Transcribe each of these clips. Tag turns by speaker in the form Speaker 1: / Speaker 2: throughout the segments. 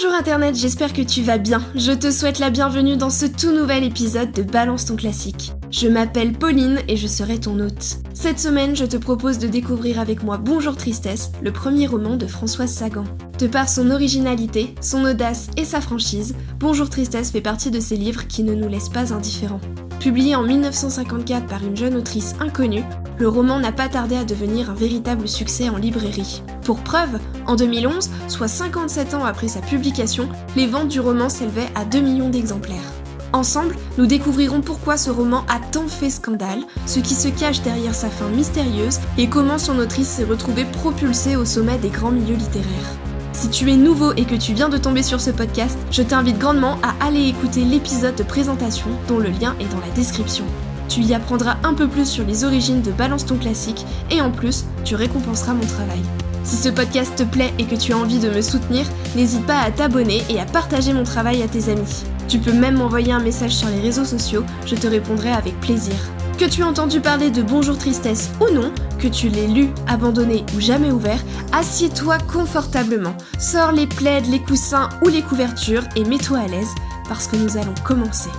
Speaker 1: Bonjour Internet, j'espère que tu vas bien. Je te souhaite la bienvenue dans ce tout nouvel épisode de Balance ton classique. Je m'appelle Pauline et je serai ton hôte. Cette semaine, je te propose de découvrir avec moi Bonjour Tristesse, le premier roman de Françoise Sagan. De par son originalité, son audace et sa franchise, Bonjour Tristesse fait partie de ces livres qui ne nous laissent pas indifférents. Publié en 1954 par une jeune autrice inconnue, le roman n'a pas tardé à devenir un véritable succès en librairie. Pour preuve, en 2011, soit 57 ans après sa publication, les ventes du roman s'élevaient à 2 millions d'exemplaires. Ensemble, nous découvrirons pourquoi ce roman a tant fait scandale, ce qui se cache derrière sa fin mystérieuse et comment son autrice s'est retrouvée propulsée au sommet des grands milieux littéraires. Si tu es nouveau et que tu viens de tomber sur ce podcast, je t'invite grandement à aller écouter l'épisode de présentation dont le lien est dans la description. Tu y apprendras un peu plus sur les origines de Balance ton classique et en plus, tu récompenseras mon travail. Si ce podcast te plaît et que tu as envie de me soutenir, n'hésite pas à t'abonner et à partager mon travail à tes amis. Tu peux même m'envoyer un message sur les réseaux sociaux, je te répondrai avec plaisir. Que tu aies entendu parler de Bonjour Tristesse ou non, que tu l'aies lu, abandonné ou jamais ouvert, assieds-toi confortablement, sors les plaides, les coussins ou les couvertures et mets-toi à l'aise parce que nous allons commencer.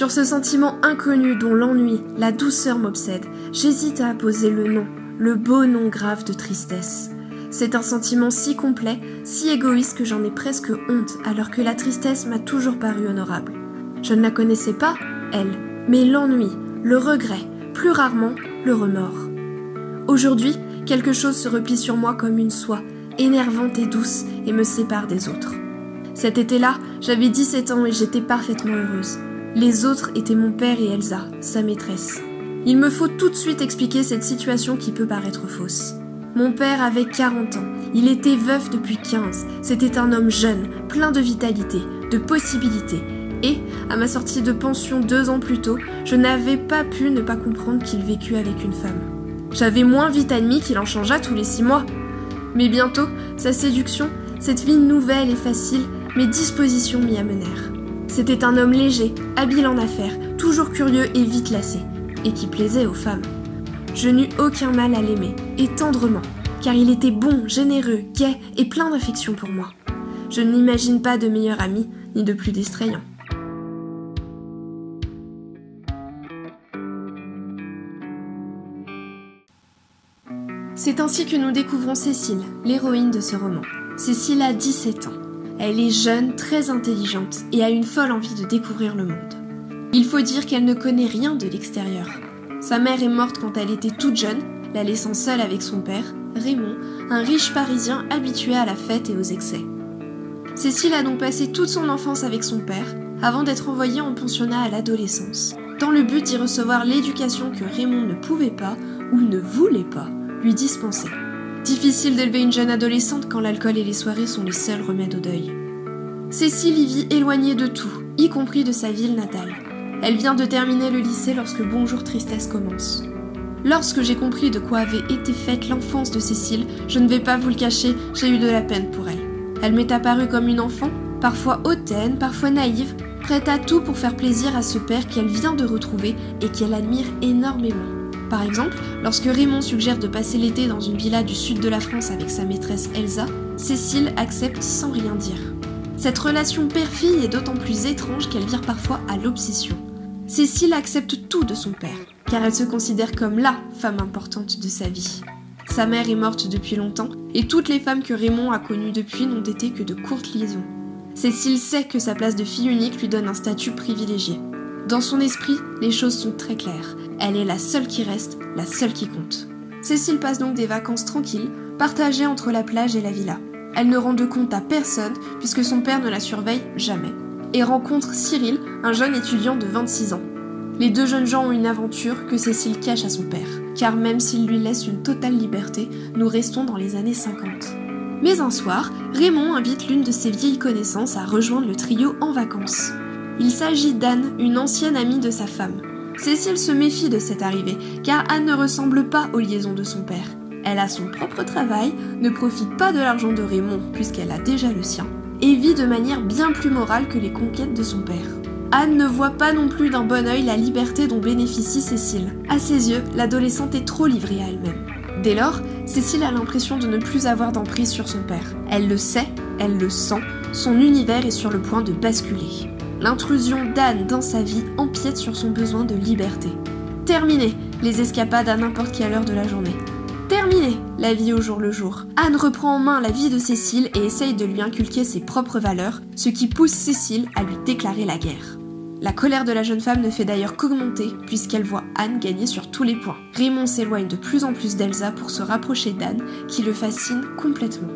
Speaker 1: Sur ce sentiment inconnu dont l'ennui, la douceur m'obsède, j'hésite à poser le nom, le beau nom grave de tristesse. C'est un sentiment si complet, si égoïste que j'en ai presque honte alors que la tristesse m'a toujours paru honorable. Je ne la connaissais pas, elle, mais l'ennui, le regret, plus rarement le remords. Aujourd'hui, quelque chose se replie sur moi comme une soie, énervante et douce, et me sépare des autres. Cet été-là, j'avais 17 ans et j'étais parfaitement heureuse. Les autres étaient mon père et Elsa, sa maîtresse. Il me faut tout de suite expliquer cette situation qui peut paraître fausse. Mon père avait 40 ans, il était veuf depuis 15, c'était un homme jeune, plein de vitalité, de possibilités, et, à ma sortie de pension deux ans plus tôt, je n'avais pas pu ne pas comprendre qu'il vécut avec une femme. J'avais moins vite admis qu'il en changeât tous les six mois. Mais bientôt, sa séduction, cette vie nouvelle et facile, mes dispositions m'y amenèrent. C'était un homme léger, habile en affaires, toujours curieux et vite lassé, et qui plaisait aux femmes. Je n'eus aucun mal à l'aimer, et tendrement, car il était bon, généreux, gai et plein d'affection pour moi. Je n'imagine pas de meilleur ami, ni de plus distrayant. C'est ainsi que nous découvrons Cécile, l'héroïne de ce roman. Cécile a 17 ans. Elle est jeune, très intelligente et a une folle envie de découvrir le monde. Il faut dire qu'elle ne connaît rien de l'extérieur. Sa mère est morte quand elle était toute jeune, la laissant seule avec son père, Raymond, un riche parisien habitué à la fête et aux excès. Cécile a donc passé toute son enfance avec son père, avant d'être envoyée en pensionnat à l'adolescence, dans le but d'y recevoir l'éducation que Raymond ne pouvait pas ou ne voulait pas lui dispenser. Difficile d'élever une jeune adolescente quand l'alcool et les soirées sont les seuls remèdes au deuil. Cécile y vit éloignée de tout, y compris de sa ville natale. Elle vient de terminer le lycée lorsque Bonjour Tristesse commence. Lorsque j'ai compris de quoi avait été faite l'enfance de Cécile, je ne vais pas vous le cacher, j'ai eu de la peine pour elle. Elle m'est apparue comme une enfant, parfois hautaine, parfois naïve, prête à tout pour faire plaisir à ce père qu'elle vient de retrouver et qu'elle admire énormément. Par exemple, lorsque Raymond suggère de passer l'été dans une villa du sud de la France avec sa maîtresse Elsa, Cécile accepte sans rien dire. Cette relation père-fille est d'autant plus étrange qu'elle vire parfois à l'obsession. Cécile accepte tout de son père, car elle se considère comme LA femme importante de sa vie. Sa mère est morte depuis longtemps, et toutes les femmes que Raymond a connues depuis n'ont été que de courtes liaisons. Cécile sait que sa place de fille unique lui donne un statut privilégié. Dans son esprit, les choses sont très claires. Elle est la seule qui reste, la seule qui compte. Cécile passe donc des vacances tranquilles, partagées entre la plage et la villa. Elle ne rend de compte à personne puisque son père ne la surveille jamais et rencontre Cyril, un jeune étudiant de 26 ans. Les deux jeunes gens ont une aventure que Cécile cache à son père, car même s'il lui laisse une totale liberté, nous restons dans les années 50. Mais un soir, Raymond invite l'une de ses vieilles connaissances à rejoindre le trio en vacances. Il s'agit d'Anne, une ancienne amie de sa femme. Cécile se méfie de cette arrivée, car Anne ne ressemble pas aux liaisons de son père. Elle a son propre travail, ne profite pas de l'argent de Raymond puisqu'elle a déjà le sien, et vit de manière bien plus morale que les conquêtes de son père. Anne ne voit pas non plus d'un bon œil la liberté dont bénéficie Cécile. À ses yeux, l'adolescente est trop livrée à elle-même. Dès lors, Cécile a l'impression de ne plus avoir d'emprise sur son père. Elle le sait, elle le sent, son univers est sur le point de basculer. L'intrusion d'Anne dans sa vie empiète sur son besoin de liberté. Terminé les escapades à n'importe quelle heure de la journée. Terminé la vie au jour le jour. Anne reprend en main la vie de Cécile et essaye de lui inculquer ses propres valeurs, ce qui pousse Cécile à lui déclarer la guerre. La colère de la jeune femme ne fait d'ailleurs qu'augmenter puisqu'elle voit Anne gagner sur tous les points. Raymond s'éloigne de plus en plus d'Elsa pour se rapprocher d'Anne qui le fascine complètement.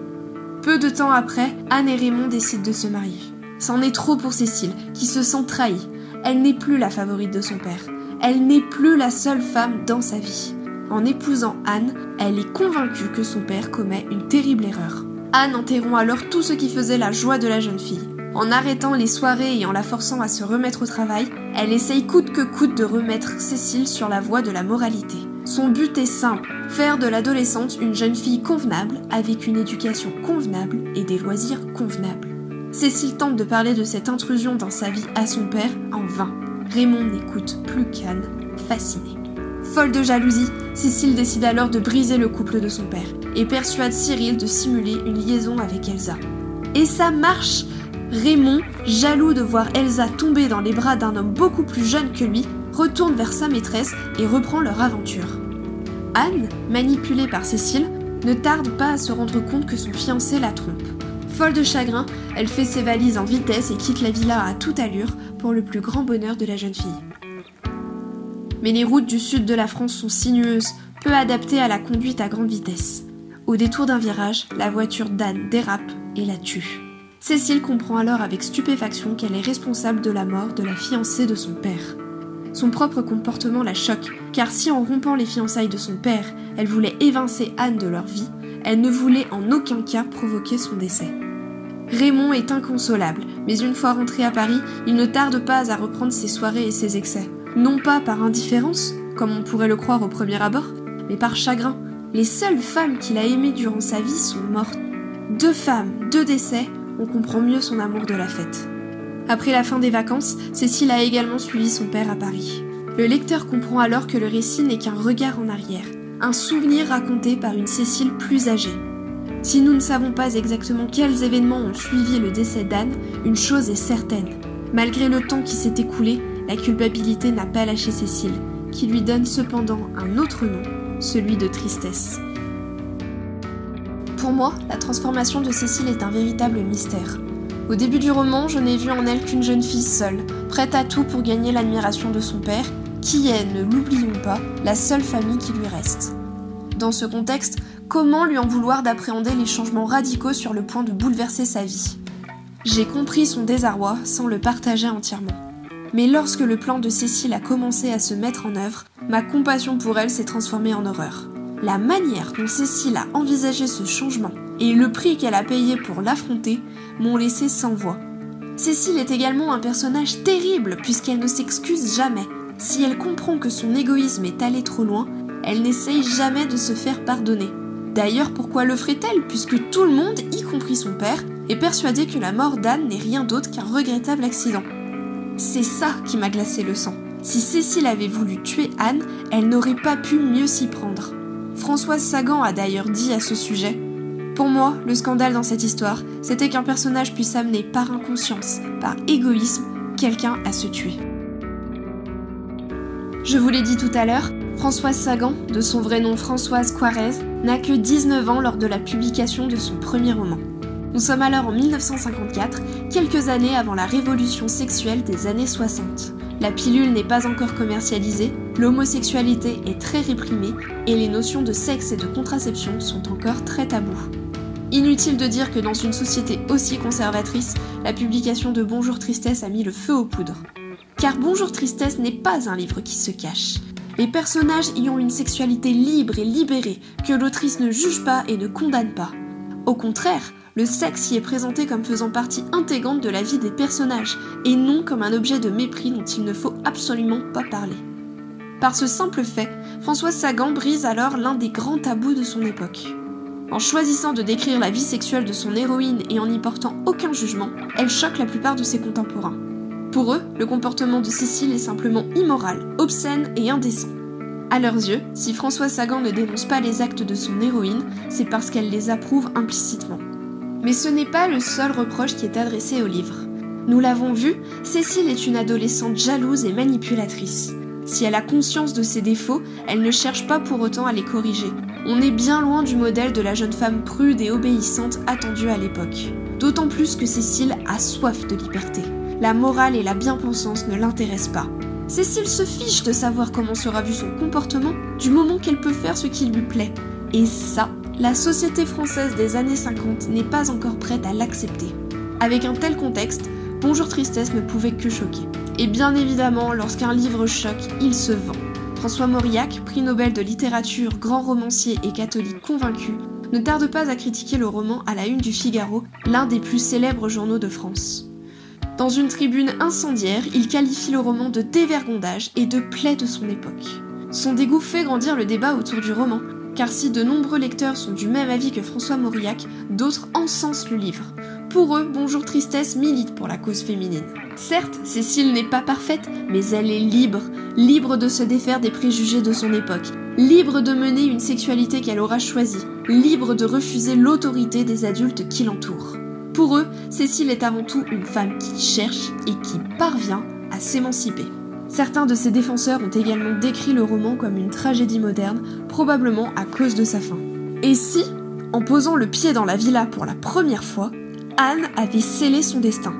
Speaker 1: Peu de temps après, Anne et Raymond décident de se marier. C'en est trop pour Cécile, qui se sent trahie. Elle n'est plus la favorite de son père. Elle n'est plus la seule femme dans sa vie. En épousant Anne, elle est convaincue que son père commet une terrible erreur. Anne interrompt alors tout ce qui faisait la joie de la jeune fille. En arrêtant les soirées et en la forçant à se remettre au travail, elle essaye coûte que coûte de remettre Cécile sur la voie de la moralité. Son but est simple, faire de l'adolescente une jeune fille convenable, avec une éducation convenable et des loisirs convenables. Cécile tente de parler de cette intrusion dans sa vie à son père en vain. Raymond n'écoute plus qu'Anne, fasciné. Folle de jalousie, Cécile décide alors de briser le couple de son père et persuade Cyril de simuler une liaison avec Elsa. Et ça marche Raymond, jaloux de voir Elsa tomber dans les bras d'un homme beaucoup plus jeune que lui, retourne vers sa maîtresse et reprend leur aventure. Anne, manipulée par Cécile, ne tarde pas à se rendre compte que son fiancé la trompe. Folle de chagrin, elle fait ses valises en vitesse et quitte la villa à toute allure pour le plus grand bonheur de la jeune fille. Mais les routes du sud de la France sont sinueuses, peu adaptées à la conduite à grande vitesse. Au détour d'un virage, la voiture d'Anne dérape et la tue. Cécile comprend alors avec stupéfaction qu'elle est responsable de la mort de la fiancée de son père. Son propre comportement la choque, car si en rompant les fiançailles de son père, elle voulait évincer Anne de leur vie, elle ne voulait en aucun cas provoquer son décès. Raymond est inconsolable, mais une fois rentré à Paris, il ne tarde pas à reprendre ses soirées et ses excès non pas par indifférence, comme on pourrait le croire au premier abord, mais par chagrin. Les seules femmes qu'il a aimées durant sa vie sont mortes. Deux femmes, deux décès, on comprend mieux son amour de la fête. Après la fin des vacances, Cécile a également suivi son père à Paris. Le lecteur comprend alors que le récit n'est qu'un regard en arrière, un souvenir raconté par une Cécile plus âgée. Si nous ne savons pas exactement quels événements ont suivi le décès d'Anne, une chose est certaine. Malgré le temps qui s'est écoulé, la culpabilité n'a pas lâché Cécile, qui lui donne cependant un autre nom, celui de tristesse. Pour moi, la transformation de Cécile est un véritable mystère. Au début du roman, je n'ai vu en elle qu'une jeune fille seule, prête à tout pour gagner l'admiration de son père, qui est, ne l'oublions pas, la seule famille qui lui reste. Dans ce contexte, comment lui en vouloir d'appréhender les changements radicaux sur le point de bouleverser sa vie? J'ai compris son désarroi sans le partager entièrement. Mais lorsque le plan de Cécile a commencé à se mettre en œuvre, ma compassion pour elle s'est transformée en horreur. La manière dont Cécile a envisagé ce changement et le prix qu'elle a payé pour l'affronter m'ont laissé sans voix. Cécile est également un personnage terrible puisqu'elle ne s'excuse jamais. Si elle comprend que son égoïsme est allé trop loin, elle n'essaye jamais de se faire pardonner. D'ailleurs, pourquoi le ferait-elle puisque tout le monde, y compris son père, est persuadé que la mort d'Anne n'est rien d'autre qu'un regrettable accident c'est ça qui m'a glacé le sang. Si Cécile avait voulu tuer Anne, elle n'aurait pas pu mieux s'y prendre. Françoise Sagan a d'ailleurs dit à ce sujet Pour moi, le scandale dans cette histoire, c'était qu'un personnage puisse amener par inconscience, par égoïsme, quelqu'un à se tuer. Je vous l'ai dit tout à l'heure, Françoise Sagan, de son vrai nom Françoise Quarez, n'a que 19 ans lors de la publication de son premier roman. Nous sommes alors en 1954, quelques années avant la révolution sexuelle des années 60. La pilule n'est pas encore commercialisée, l'homosexualité est très réprimée et les notions de sexe et de contraception sont encore très tabous. Inutile de dire que dans une société aussi conservatrice, la publication de Bonjour Tristesse a mis le feu aux poudres. Car Bonjour Tristesse n'est pas un livre qui se cache. Les personnages y ont une sexualité libre et libérée que l'autrice ne juge pas et ne condamne pas. Au contraire, le sexe y est présenté comme faisant partie intégrante de la vie des personnages, et non comme un objet de mépris dont il ne faut absolument pas parler. Par ce simple fait, Françoise Sagan brise alors l'un des grands tabous de son époque. En choisissant de décrire la vie sexuelle de son héroïne et en n'y portant aucun jugement, elle choque la plupart de ses contemporains. Pour eux, le comportement de Cécile est simplement immoral, obscène et indécent. À leurs yeux, si François Sagan ne dénonce pas les actes de son héroïne, c'est parce qu'elle les approuve implicitement. Mais ce n'est pas le seul reproche qui est adressé au livre. Nous l'avons vu, Cécile est une adolescente jalouse et manipulatrice. Si elle a conscience de ses défauts, elle ne cherche pas pour autant à les corriger. On est bien loin du modèle de la jeune femme prude et obéissante attendue à l'époque. D'autant plus que Cécile a soif de liberté. La morale et la bien-pensance ne l'intéressent pas. Cécile se fiche de savoir comment sera vu son comportement du moment qu'elle peut faire ce qui lui plaît. Et ça, la société française des années 50 n'est pas encore prête à l'accepter. Avec un tel contexte, Bonjour Tristesse ne pouvait que choquer. Et bien évidemment, lorsqu'un livre choque, il se vend. François Mauriac, prix Nobel de littérature, grand romancier et catholique convaincu, ne tarde pas à critiquer le roman à la une du Figaro, l'un des plus célèbres journaux de France. Dans une tribune incendiaire, il qualifie le roman de dévergondage et de plaie de son époque. Son dégoût fait grandir le débat autour du roman, car si de nombreux lecteurs sont du même avis que François Mauriac, d'autres encensent le livre. Pour eux, Bonjour Tristesse milite pour la cause féminine. Certes, Cécile n'est pas parfaite, mais elle est libre, libre de se défaire des préjugés de son époque, libre de mener une sexualité qu'elle aura choisie, libre de refuser l'autorité des adultes qui l'entourent. Pour eux, Cécile est avant tout une femme qui cherche et qui parvient à s'émanciper. Certains de ses défenseurs ont également décrit le roman comme une tragédie moderne, probablement à cause de sa fin. Et si, en posant le pied dans la villa pour la première fois, Anne avait scellé son destin?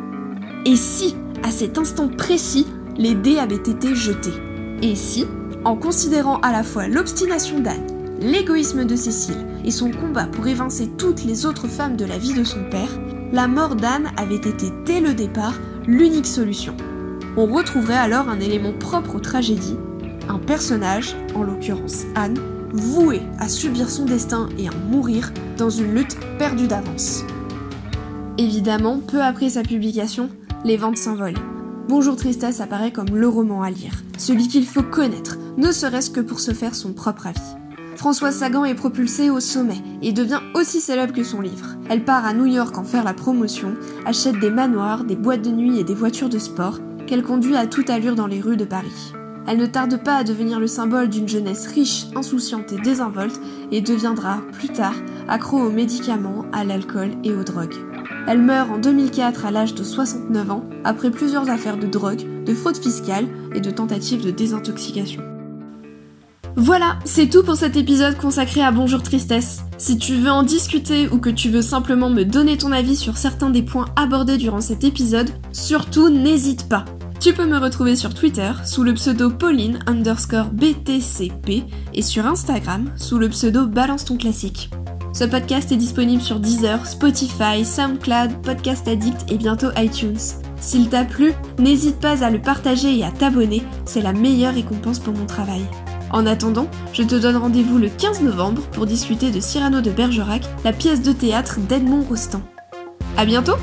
Speaker 1: Et si, à cet instant précis, les dés avaient été jetés? Et si, en considérant à la fois l'obstination d'Anne, l'égoïsme de Cécile et son combat pour évincer toutes les autres femmes de la vie de son père, la mort d'Anne avait été dès le départ l'unique solution on retrouverait alors un élément propre aux tragédies, un personnage, en l'occurrence Anne, voué à subir son destin et à mourir dans une lutte perdue d'avance. Évidemment, peu après sa publication, les ventes s'envolent. Bonjour Tristesse apparaît comme le roman à lire, celui qu'il faut connaître, ne serait-ce que pour se faire son propre avis. François Sagan est propulsée au sommet et devient aussi célèbre que son livre. Elle part à New York en faire la promotion, achète des manoirs, des boîtes de nuit et des voitures de sport, qu'elle conduit à toute allure dans les rues de Paris. Elle ne tarde pas à devenir le symbole d'une jeunesse riche, insouciante et désinvolte, et deviendra, plus tard, accro aux médicaments, à l'alcool et aux drogues. Elle meurt en 2004 à l'âge de 69 ans, après plusieurs affaires de drogue, de fraude fiscale et de tentatives de désintoxication. Voilà, c'est tout pour cet épisode consacré à Bonjour Tristesse. Si tu veux en discuter ou que tu veux simplement me donner ton avis sur certains des points abordés durant cet épisode, surtout n'hésite pas. Tu peux me retrouver sur Twitter sous le pseudo Pauline underscore BTCP et sur Instagram sous le pseudo Balance ton classique. Ce podcast est disponible sur Deezer, Spotify, SoundCloud, Podcast Addict et bientôt iTunes. S'il t'a plu, n'hésite pas à le partager et à t'abonner, c'est la meilleure récompense pour mon travail. En attendant, je te donne rendez-vous le 15 novembre pour discuter de Cyrano de Bergerac, la pièce de théâtre d'Edmond Rostand. A bientôt